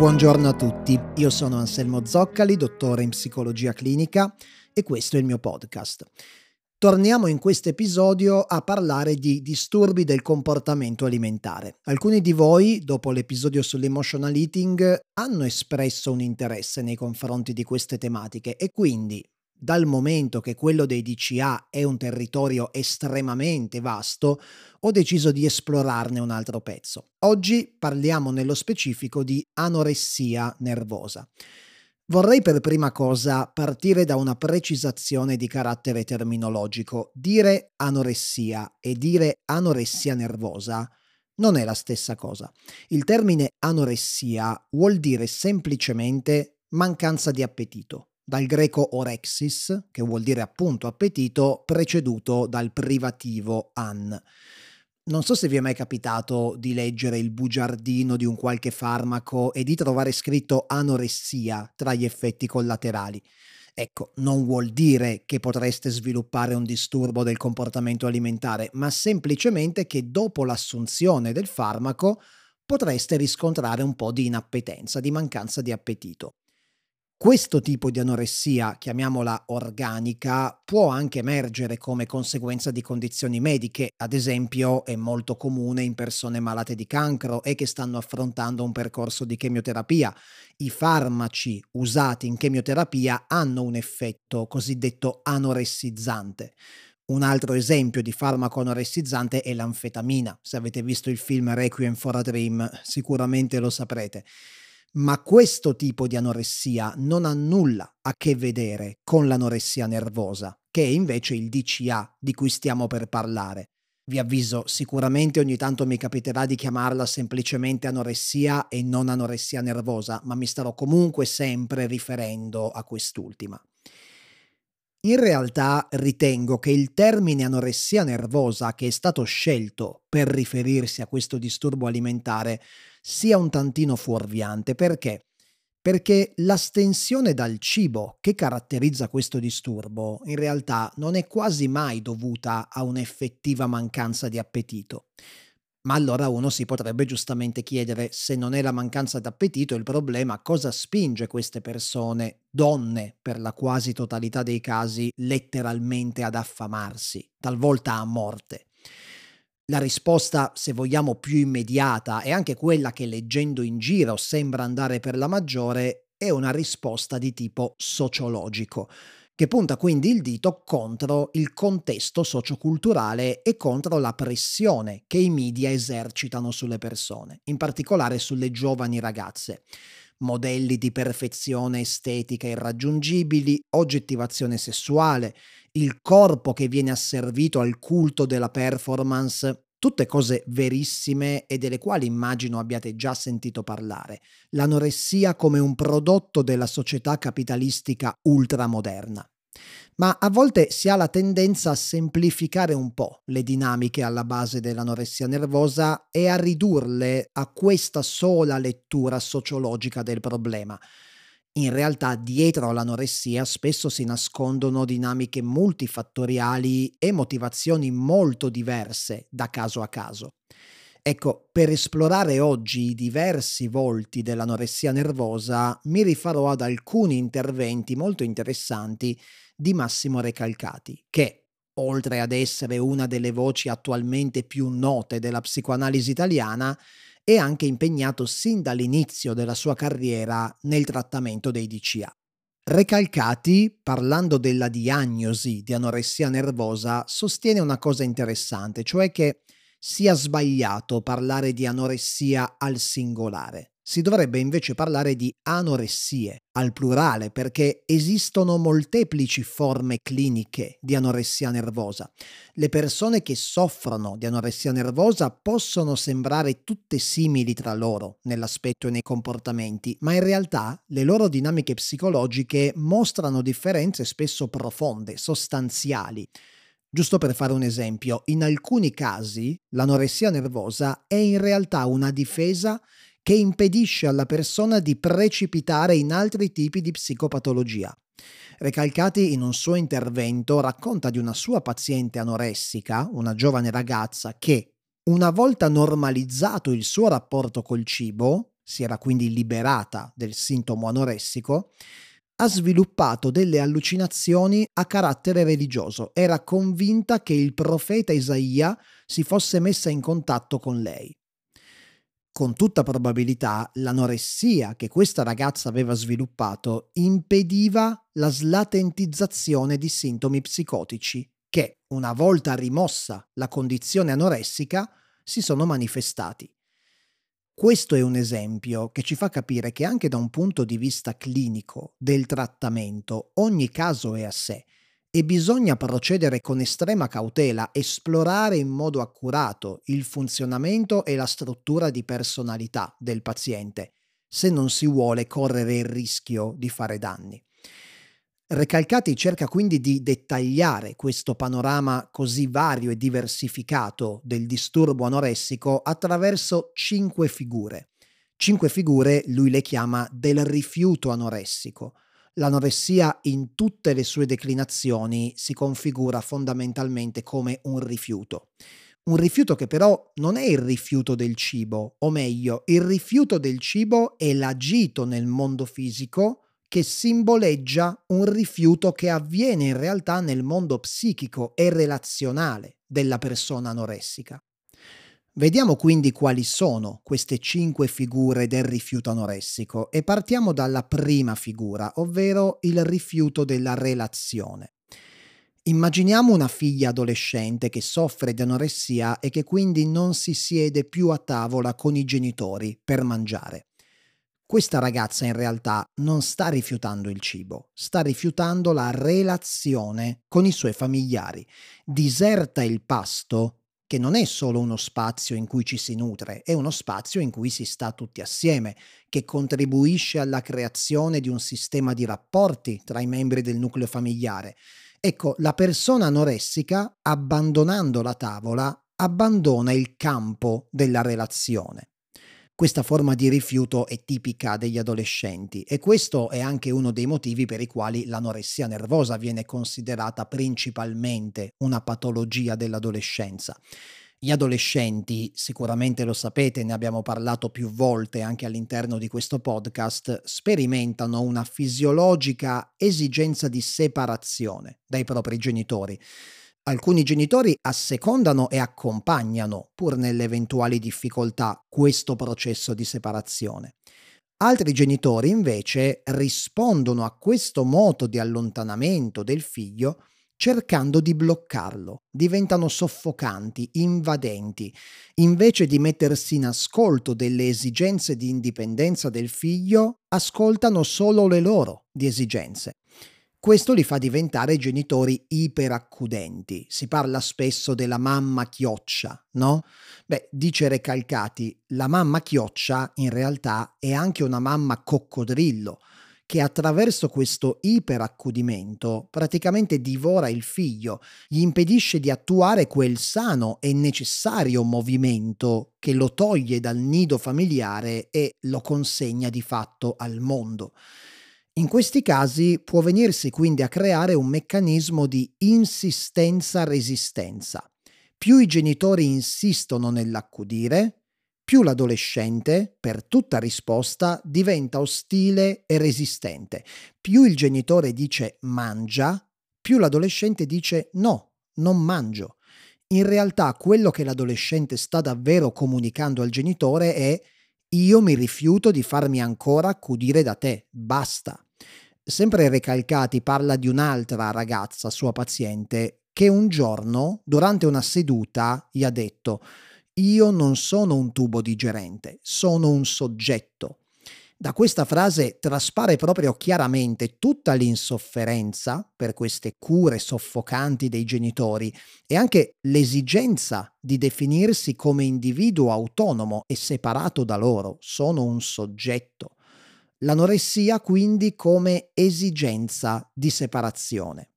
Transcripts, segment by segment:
Buongiorno a tutti, io sono Anselmo Zoccali, dottore in psicologia clinica e questo è il mio podcast. Torniamo in questo episodio a parlare di disturbi del comportamento alimentare. Alcuni di voi, dopo l'episodio sull'emotional eating, hanno espresso un interesse nei confronti di queste tematiche e quindi dal momento che quello dei DCA è un territorio estremamente vasto, ho deciso di esplorarne un altro pezzo. Oggi parliamo nello specifico di anoressia nervosa. Vorrei per prima cosa partire da una precisazione di carattere terminologico. Dire anoressia e dire anoressia nervosa non è la stessa cosa. Il termine anoressia vuol dire semplicemente mancanza di appetito dal greco orexis, che vuol dire appunto appetito, preceduto dal privativo an. Non so se vi è mai capitato di leggere il bugiardino di un qualche farmaco e di trovare scritto anoressia tra gli effetti collaterali. Ecco, non vuol dire che potreste sviluppare un disturbo del comportamento alimentare, ma semplicemente che dopo l'assunzione del farmaco potreste riscontrare un po' di inappetenza, di mancanza di appetito. Questo tipo di anoressia, chiamiamola organica, può anche emergere come conseguenza di condizioni mediche, ad esempio è molto comune in persone malate di cancro e che stanno affrontando un percorso di chemioterapia. I farmaci usati in chemioterapia hanno un effetto cosiddetto anoressizzante. Un altro esempio di farmaco anoressizzante è l'anfetamina. Se avete visto il film Requiem for a Dream, sicuramente lo saprete. Ma questo tipo di anoressia non ha nulla a che vedere con l'anoressia nervosa, che è invece il DCA di cui stiamo per parlare. Vi avviso, sicuramente ogni tanto mi capiterà di chiamarla semplicemente anoressia e non anoressia nervosa, ma mi starò comunque sempre riferendo a quest'ultima. In realtà ritengo che il termine anoressia nervosa che è stato scelto per riferirsi a questo disturbo alimentare sia un tantino fuorviante. Perché? Perché l'astensione dal cibo che caratterizza questo disturbo in realtà non è quasi mai dovuta a un'effettiva mancanza di appetito. Ma allora uno si potrebbe giustamente chiedere se non è la mancanza d'appetito il problema, cosa spinge queste persone, donne per la quasi totalità dei casi, letteralmente ad affamarsi, talvolta a morte. La risposta, se vogliamo, più immediata e anche quella che leggendo in giro sembra andare per la maggiore, è una risposta di tipo sociologico, che punta quindi il dito contro il contesto socioculturale e contro la pressione che i media esercitano sulle persone, in particolare sulle giovani ragazze modelli di perfezione estetica irraggiungibili, oggettivazione sessuale, il corpo che viene asservito al culto della performance, tutte cose verissime e delle quali immagino abbiate già sentito parlare. L'anoressia come un prodotto della società capitalistica ultramoderna. Ma a volte si ha la tendenza a semplificare un po' le dinamiche alla base dell'anoressia nervosa e a ridurle a questa sola lettura sociologica del problema in realtà dietro all'anoressia spesso si nascondono dinamiche multifattoriali e motivazioni molto diverse da caso a caso. Ecco, per esplorare oggi i diversi volti dell'anoressia nervosa mi rifarò ad alcuni interventi molto interessanti di Massimo Recalcati, che, oltre ad essere una delle voci attualmente più note della psicoanalisi italiana, è anche impegnato sin dall'inizio della sua carriera nel trattamento dei DCA. Recalcati, parlando della diagnosi di anoressia nervosa, sostiene una cosa interessante, cioè che sia sbagliato parlare di anoressia al singolare. Si dovrebbe invece parlare di anoressie al plurale perché esistono molteplici forme cliniche di anoressia nervosa. Le persone che soffrono di anoressia nervosa possono sembrare tutte simili tra loro nell'aspetto e nei comportamenti, ma in realtà le loro dinamiche psicologiche mostrano differenze spesso profonde, sostanziali. Giusto per fare un esempio, in alcuni casi l'anoressia nervosa è in realtà una difesa che impedisce alla persona di precipitare in altri tipi di psicopatologia. Recalcati in un suo intervento racconta di una sua paziente anoressica, una giovane ragazza che, una volta normalizzato il suo rapporto col cibo, si era quindi liberata del sintomo anoressico, ha sviluppato delle allucinazioni a carattere religioso. Era convinta che il profeta Isaia si fosse messa in contatto con lei. Con tutta probabilità l'anoressia che questa ragazza aveva sviluppato impediva la slatentizzazione di sintomi psicotici che, una volta rimossa la condizione anoressica, si sono manifestati. Questo è un esempio che ci fa capire che anche da un punto di vista clinico del trattamento ogni caso è a sé e bisogna procedere con estrema cautela, esplorare in modo accurato il funzionamento e la struttura di personalità del paziente, se non si vuole correre il rischio di fare danni. Recalcati cerca quindi di dettagliare questo panorama così vario e diversificato del disturbo anoressico attraverso cinque figure. Cinque figure lui le chiama del rifiuto anoressico. L'anoressia in tutte le sue declinazioni si configura fondamentalmente come un rifiuto. Un rifiuto che però non è il rifiuto del cibo, o meglio, il rifiuto del cibo è l'agito nel mondo fisico che simboleggia un rifiuto che avviene in realtà nel mondo psichico e relazionale della persona anoressica. Vediamo quindi quali sono queste cinque figure del rifiuto anoressico e partiamo dalla prima figura, ovvero il rifiuto della relazione. Immaginiamo una figlia adolescente che soffre di anoressia e che quindi non si siede più a tavola con i genitori per mangiare. Questa ragazza in realtà non sta rifiutando il cibo, sta rifiutando la relazione con i suoi familiari. Diserta il pasto, che non è solo uno spazio in cui ci si nutre, è uno spazio in cui si sta tutti assieme, che contribuisce alla creazione di un sistema di rapporti tra i membri del nucleo familiare. Ecco, la persona anoressica, abbandonando la tavola, abbandona il campo della relazione. Questa forma di rifiuto è tipica degli adolescenti e questo è anche uno dei motivi per i quali l'anoressia nervosa viene considerata principalmente una patologia dell'adolescenza. Gli adolescenti, sicuramente lo sapete, ne abbiamo parlato più volte anche all'interno di questo podcast, sperimentano una fisiologica esigenza di separazione dai propri genitori Alcuni genitori assecondano e accompagnano, pur nelle eventuali difficoltà, questo processo di separazione. Altri genitori invece rispondono a questo moto di allontanamento del figlio cercando di bloccarlo, diventano soffocanti, invadenti, invece di mettersi in ascolto delle esigenze di indipendenza del figlio, ascoltano solo le loro di esigenze. Questo li fa diventare genitori iperaccudenti. Si parla spesso della mamma chioccia, no? Beh, dice Recalcati, la mamma chioccia in realtà è anche una mamma coccodrillo, che attraverso questo iperaccudimento praticamente divora il figlio, gli impedisce di attuare quel sano e necessario movimento che lo toglie dal nido familiare e lo consegna di fatto al mondo. In questi casi può venirsi quindi a creare un meccanismo di insistenza-resistenza. Più i genitori insistono nell'accudire, più l'adolescente, per tutta risposta, diventa ostile e resistente. Più il genitore dice mangia, più l'adolescente dice no, non mangio. In realtà quello che l'adolescente sta davvero comunicando al genitore è io mi rifiuto di farmi ancora accudire da te, basta. Sempre Recalcati parla di un'altra ragazza, sua paziente, che un giorno, durante una seduta, gli ha detto io non sono un tubo digerente, sono un soggetto. Da questa frase traspare proprio chiaramente tutta l'insofferenza per queste cure soffocanti dei genitori e anche l'esigenza di definirsi come individuo autonomo e separato da loro. Sono un soggetto. L'anoressia quindi come esigenza di separazione.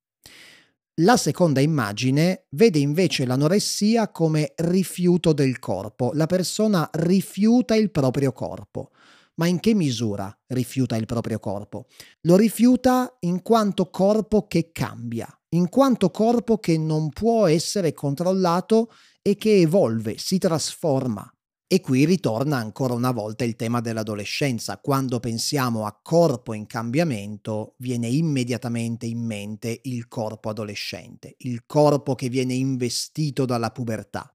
La seconda immagine vede invece l'anoressia come rifiuto del corpo. La persona rifiuta il proprio corpo. Ma in che misura rifiuta il proprio corpo? Lo rifiuta in quanto corpo che cambia, in quanto corpo che non può essere controllato e che evolve, si trasforma. E qui ritorna ancora una volta il tema dell'adolescenza. Quando pensiamo a corpo in cambiamento, viene immediatamente in mente il corpo adolescente, il corpo che viene investito dalla pubertà.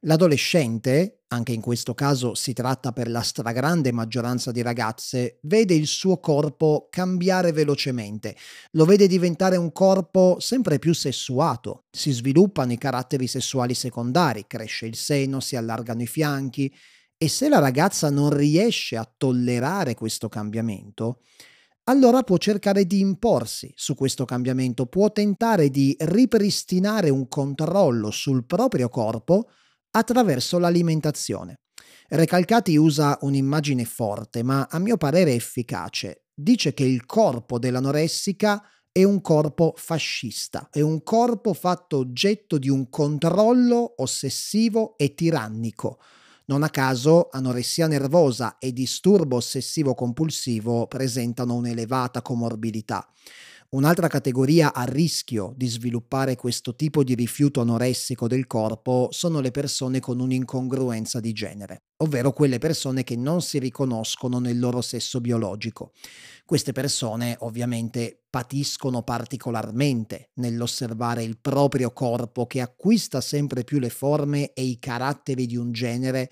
L'adolescente, anche in questo caso si tratta per la stragrande maggioranza di ragazze, vede il suo corpo cambiare velocemente, lo vede diventare un corpo sempre più sessuato, si sviluppano i caratteri sessuali secondari, cresce il seno, si allargano i fianchi. E se la ragazza non riesce a tollerare questo cambiamento, allora può cercare di imporsi su questo cambiamento, può tentare di ripristinare un controllo sul proprio corpo attraverso l'alimentazione. Recalcati usa un'immagine forte, ma a mio parere efficace. Dice che il corpo dell'anoressica è un corpo fascista, è un corpo fatto oggetto di un controllo ossessivo e tirannico. Non a caso anoressia nervosa e disturbo ossessivo compulsivo presentano un'elevata comorbidità. Un'altra categoria a rischio di sviluppare questo tipo di rifiuto anoressico del corpo sono le persone con un'incongruenza di genere, ovvero quelle persone che non si riconoscono nel loro sesso biologico. Queste persone ovviamente patiscono particolarmente nell'osservare il proprio corpo che acquista sempre più le forme e i caratteri di un genere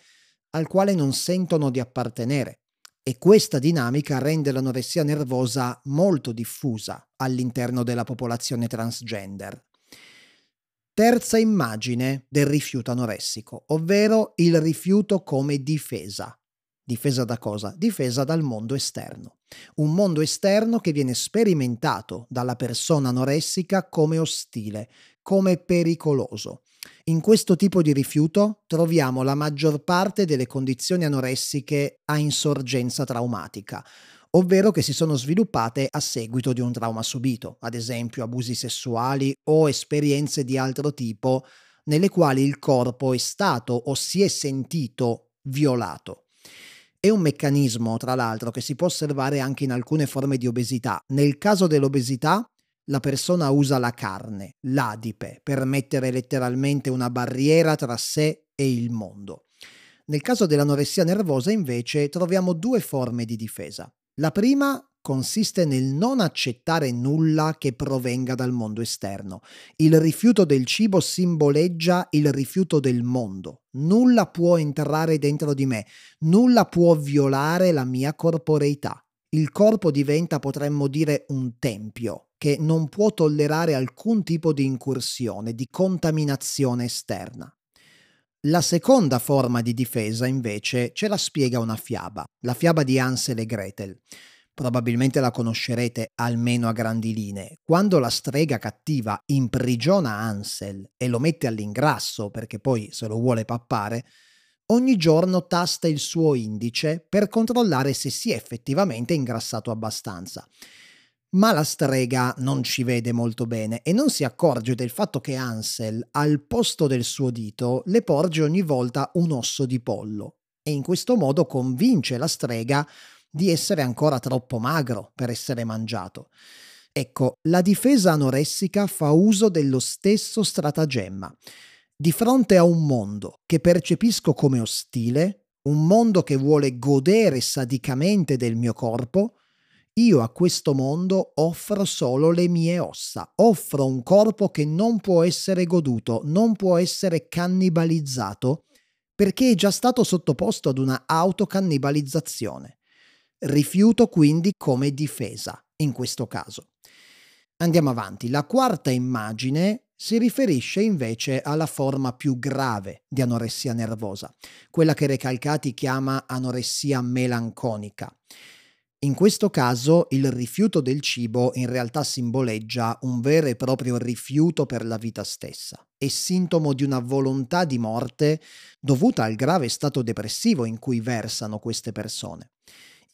al quale non sentono di appartenere e questa dinamica rende l'anoressia nervosa molto diffusa all'interno della popolazione transgender. Terza immagine del rifiuto anoressico, ovvero il rifiuto come difesa. Difesa da cosa? Difesa dal mondo esterno. Un mondo esterno che viene sperimentato dalla persona anoressica come ostile, come pericoloso. In questo tipo di rifiuto troviamo la maggior parte delle condizioni anoressiche a insorgenza traumatica, ovvero che si sono sviluppate a seguito di un trauma subito, ad esempio abusi sessuali o esperienze di altro tipo nelle quali il corpo è stato o si è sentito violato. È un meccanismo, tra l'altro, che si può osservare anche in alcune forme di obesità. Nel caso dell'obesità, la persona usa la carne, l'adipe, per mettere letteralmente una barriera tra sé e il mondo. Nel caso dell'anoressia nervosa, invece, troviamo due forme di difesa. La prima consiste nel non accettare nulla che provenga dal mondo esterno. Il rifiuto del cibo simboleggia il rifiuto del mondo. Nulla può entrare dentro di me, nulla può violare la mia corporeità. Il corpo diventa, potremmo dire, un tempio, che non può tollerare alcun tipo di incursione, di contaminazione esterna. La seconda forma di difesa, invece, ce la spiega una fiaba, la fiaba di Hansel e Gretel. Probabilmente la conoscerete almeno a grandi linee. Quando la strega cattiva imprigiona Hansel e lo mette all'ingrasso perché poi se lo vuole pappare, ogni giorno tasta il suo indice per controllare se si è effettivamente ingrassato abbastanza. Ma la strega non ci vede molto bene e non si accorge del fatto che Ansel, al posto del suo dito, le porge ogni volta un osso di pollo e in questo modo convince la strega di essere ancora troppo magro per essere mangiato. Ecco, la difesa anoressica fa uso dello stesso stratagemma. Di fronte a un mondo che percepisco come ostile, un mondo che vuole godere sadicamente del mio corpo, io a questo mondo offro solo le mie ossa, offro un corpo che non può essere goduto, non può essere cannibalizzato, perché è già stato sottoposto ad una autocannibalizzazione. Rifiuto quindi come difesa, in questo caso. Andiamo avanti. La quarta immagine si riferisce invece alla forma più grave di anoressia nervosa, quella che Recalcati chiama anoressia melanconica. In questo caso il rifiuto del cibo in realtà simboleggia un vero e proprio rifiuto per la vita stessa. È sintomo di una volontà di morte dovuta al grave stato depressivo in cui versano queste persone.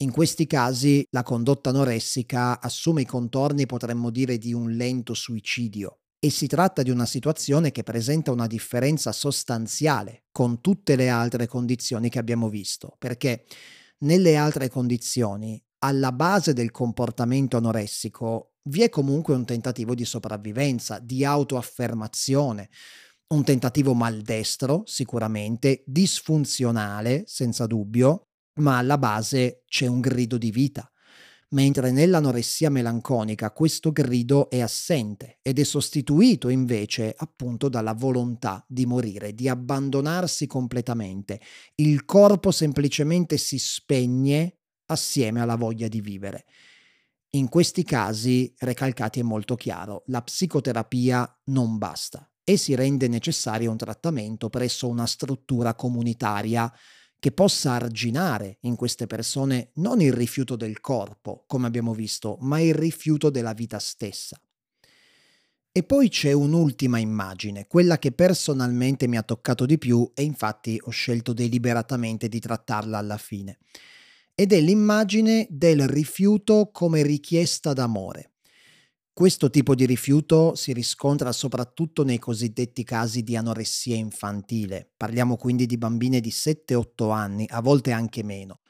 In questi casi la condotta anoressica assume i contorni, potremmo dire, di un lento suicidio e si tratta di una situazione che presenta una differenza sostanziale con tutte le altre condizioni che abbiamo visto, perché nelle altre condizioni alla base del comportamento anoressico vi è comunque un tentativo di sopravvivenza, di autoaffermazione, Un tentativo maldestro, sicuramente, disfunzionale, senza dubbio, ma alla base c'è un grido di vita, mentre nell'anoressia melanconica questo grido è assente ed è sostituito invece appunto dalla volontà di morire, di abbandonarsi completamente. Il corpo semplicemente si spegne assieme alla voglia di vivere. In questi casi, Recalcati è molto chiaro, la psicoterapia non basta e si rende necessario un trattamento presso una struttura comunitaria che possa arginare in queste persone non il rifiuto del corpo, come abbiamo visto, ma il rifiuto della vita stessa. E poi c'è un'ultima immagine, quella che personalmente mi ha toccato di più e infatti ho scelto deliberatamente di trattarla alla fine. Ed è l'immagine del rifiuto come richiesta d'amore. Questo tipo di rifiuto si riscontra soprattutto nei cosiddetti casi di anoressia infantile, parliamo quindi di bambine di 7-8 anni, a volte anche meno.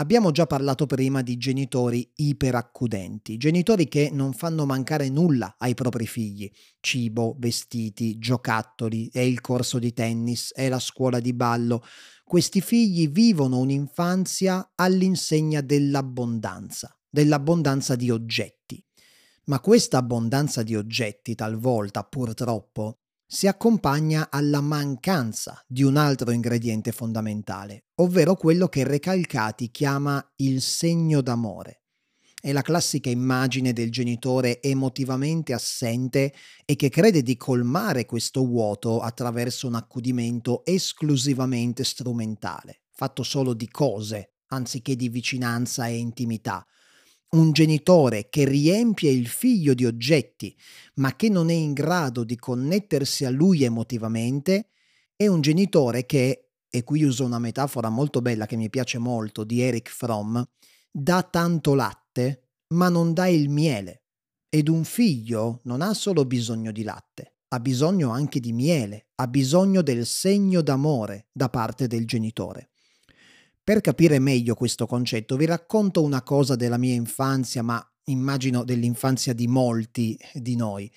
Abbiamo già parlato prima di genitori iperaccudenti, genitori che non fanno mancare nulla ai propri figli, cibo, vestiti, giocattoli, è il corso di tennis, è la scuola di ballo. Questi figli vivono un'infanzia all'insegna dell'abbondanza, dell'abbondanza di oggetti. Ma questa abbondanza di oggetti talvolta, purtroppo, si accompagna alla mancanza di un altro ingrediente fondamentale, ovvero quello che Recalcati chiama il segno d'amore. È la classica immagine del genitore emotivamente assente e che crede di colmare questo vuoto attraverso un accudimento esclusivamente strumentale, fatto solo di cose, anziché di vicinanza e intimità, un genitore che riempie il figlio di oggetti, ma che non è in grado di connettersi a lui emotivamente, è un genitore che, e qui uso una metafora molto bella che mi piace molto di Eric Fromm, dà tanto latte, ma non dà il miele. Ed un figlio non ha solo bisogno di latte, ha bisogno anche di miele, ha bisogno del segno d'amore da parte del genitore. Per capire meglio questo concetto vi racconto una cosa della mia infanzia, ma immagino dell'infanzia di molti di noi.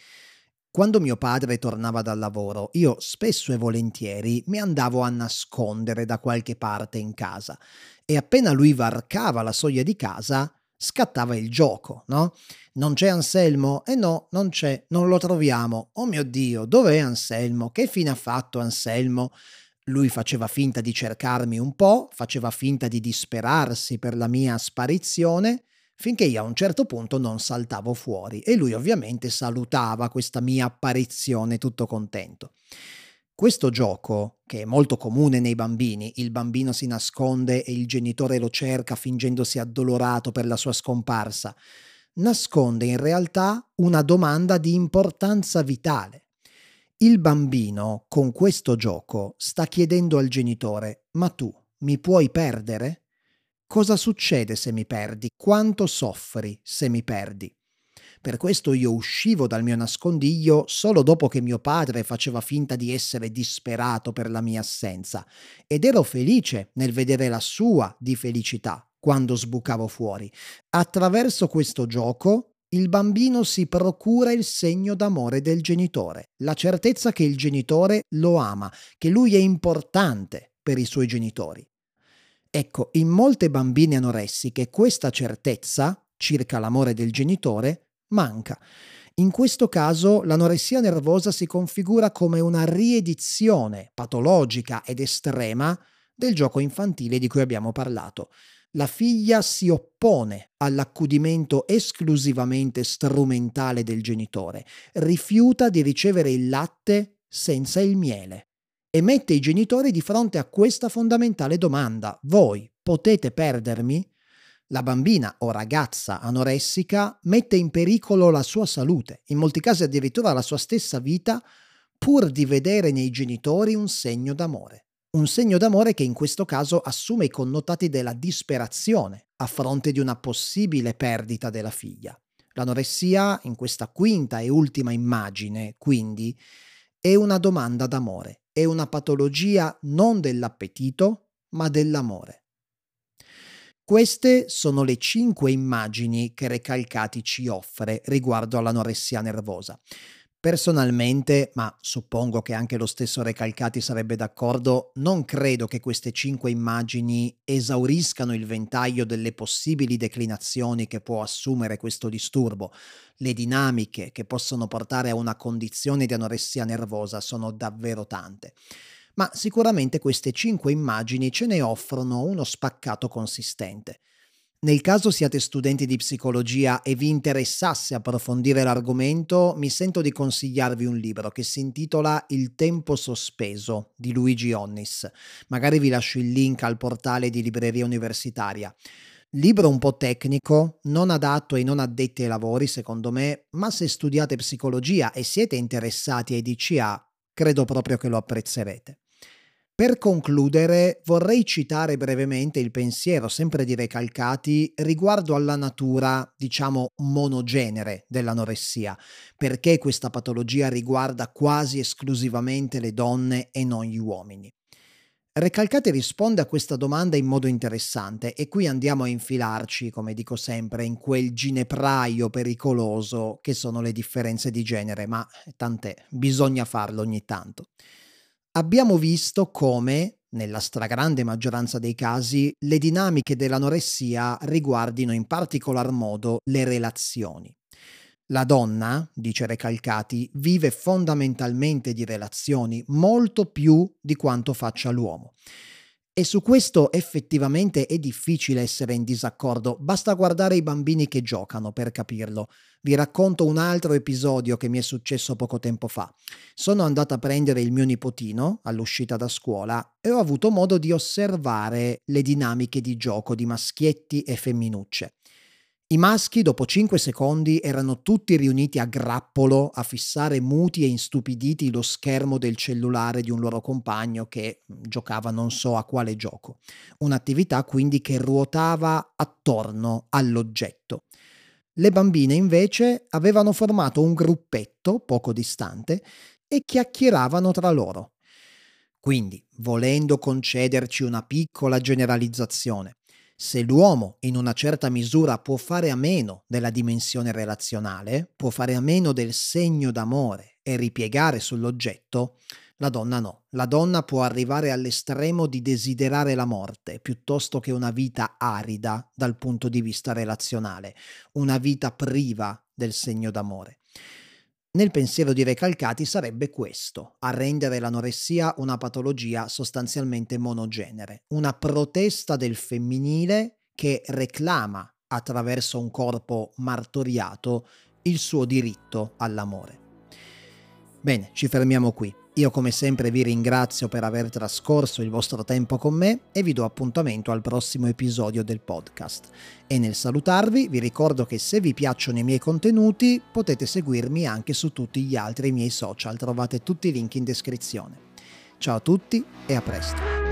Quando mio padre tornava dal lavoro, io spesso e volentieri mi andavo a nascondere da qualche parte in casa e appena lui varcava la soglia di casa, scattava il gioco, no? Non c'è Anselmo? Eh no, non c'è, non lo troviamo. Oh mio Dio, dov'è Anselmo? Che fine ha fatto Anselmo? Lui faceva finta di cercarmi un po', faceva finta di disperarsi per la mia sparizione, finché io a un certo punto non saltavo fuori e lui ovviamente salutava questa mia apparizione tutto contento. Questo gioco, che è molto comune nei bambini, il bambino si nasconde e il genitore lo cerca fingendosi addolorato per la sua scomparsa, nasconde in realtà una domanda di importanza vitale il bambino con questo gioco sta chiedendo al genitore, ma tu mi puoi perdere? Cosa succede se mi perdi? Quanto soffri se mi perdi? Per questo io uscivo dal mio nascondiglio solo dopo che mio padre faceva finta di essere disperato per la mia assenza ed ero felice nel vedere la sua di felicità quando sbucavo fuori. Attraverso questo gioco il bambino si procura il segno d'amore del genitore, la certezza che il genitore lo ama, che lui è importante per i suoi genitori. Ecco, in molte bambine anoressiche questa certezza circa l'amore del genitore manca. In questo caso l'anoressia nervosa si configura come una riedizione patologica ed estrema del gioco infantile di cui abbiamo parlato la figlia si oppone all'accudimento esclusivamente strumentale del genitore, rifiuta di ricevere il latte senza il miele e mette i genitori di fronte a questa fondamentale domanda. Voi potete perdermi? La bambina o ragazza anoressica mette in pericolo la sua salute, in molti casi addirittura la sua stessa vita, pur di vedere nei genitori un segno d'amore. Un segno d'amore che in questo caso assume i connotati della disperazione a fronte di una possibile perdita della figlia. L'anoressia, in questa quinta e ultima immagine, quindi, è una domanda d'amore, è una patologia non dell'appetito, ma dell'amore. Queste sono le cinque immagini che Recalcati ci offre riguardo all'anoressia nervosa. Personalmente, ma suppongo che anche lo stesso Recalcati sarebbe d'accordo, non credo che queste cinque immagini esauriscano il ventaglio delle possibili declinazioni che può assumere questo disturbo. Le dinamiche che possono portare a una condizione di anoressia nervosa sono davvero tante. Ma sicuramente queste cinque immagini ce ne offrono uno spaccato consistente. Nel caso siate studenti di psicologia e vi interessasse approfondire l'argomento, mi sento di consigliarvi un libro che si intitola Il tempo sospeso di Luigi Onnis. Magari vi lascio il link al portale di Libreria Universitaria. Libro un po' tecnico, non adatto ai non addetti ai lavori, secondo me, ma se studiate psicologia e siete interessati ai DCA, credo proprio che lo apprezzerete. Per concludere, vorrei citare brevemente il pensiero, sempre di Recalcati, riguardo alla natura, diciamo, monogenere dell'anoressia, perché questa patologia riguarda quasi esclusivamente le donne e non gli uomini. Recalcati risponde a questa domanda in modo interessante e qui andiamo a infilarci, come dico sempre, in quel ginepraio pericoloso che sono le differenze di genere, ma tant'è, bisogna farlo ogni tanto abbiamo visto come, nella stragrande maggioranza dei casi, le dinamiche dell'anoressia riguardino in particolar modo le relazioni. La donna, dice Recalcati, vive fondamentalmente di relazioni molto più di quanto faccia l'uomo. E su questo effettivamente è difficile essere in disaccordo, basta guardare i bambini che giocano per capirlo. Vi racconto un altro episodio che mi è successo poco tempo fa. Sono andata a prendere il mio nipotino all'uscita da scuola e ho avuto modo di osservare le dinamiche di gioco di maschietti e femminucce. I maschi, dopo 5 secondi, erano tutti riuniti a grappolo a fissare muti e instupiditi lo schermo del cellulare di un loro compagno che giocava non so a quale gioco. Un'attività quindi che ruotava attorno all'oggetto. Le bambine invece avevano formato un gruppetto poco distante e chiacchieravano tra loro. Quindi, volendo concederci una piccola generalizzazione, se l'uomo in una certa misura può fare a meno della dimensione relazionale, può fare a meno del segno d'amore e ripiegare sull'oggetto, la donna no. La donna può arrivare all'estremo di desiderare la morte piuttosto che una vita arida dal punto di vista relazionale, una vita priva del segno d'amore. Nel pensiero di Recalcati sarebbe questo, a rendere l'anoressia una patologia sostanzialmente monogenere, una protesta del femminile che reclama attraverso un corpo martoriato il suo diritto all'amore. Bene, ci fermiamo qui. Io come sempre vi ringrazio per aver trascorso il vostro tempo con me e vi do appuntamento al prossimo episodio del podcast. E nel salutarvi vi ricordo che se vi piacciono i miei contenuti potete seguirmi anche su tutti gli altri miei social, trovate tutti i link in descrizione. Ciao a tutti e a presto.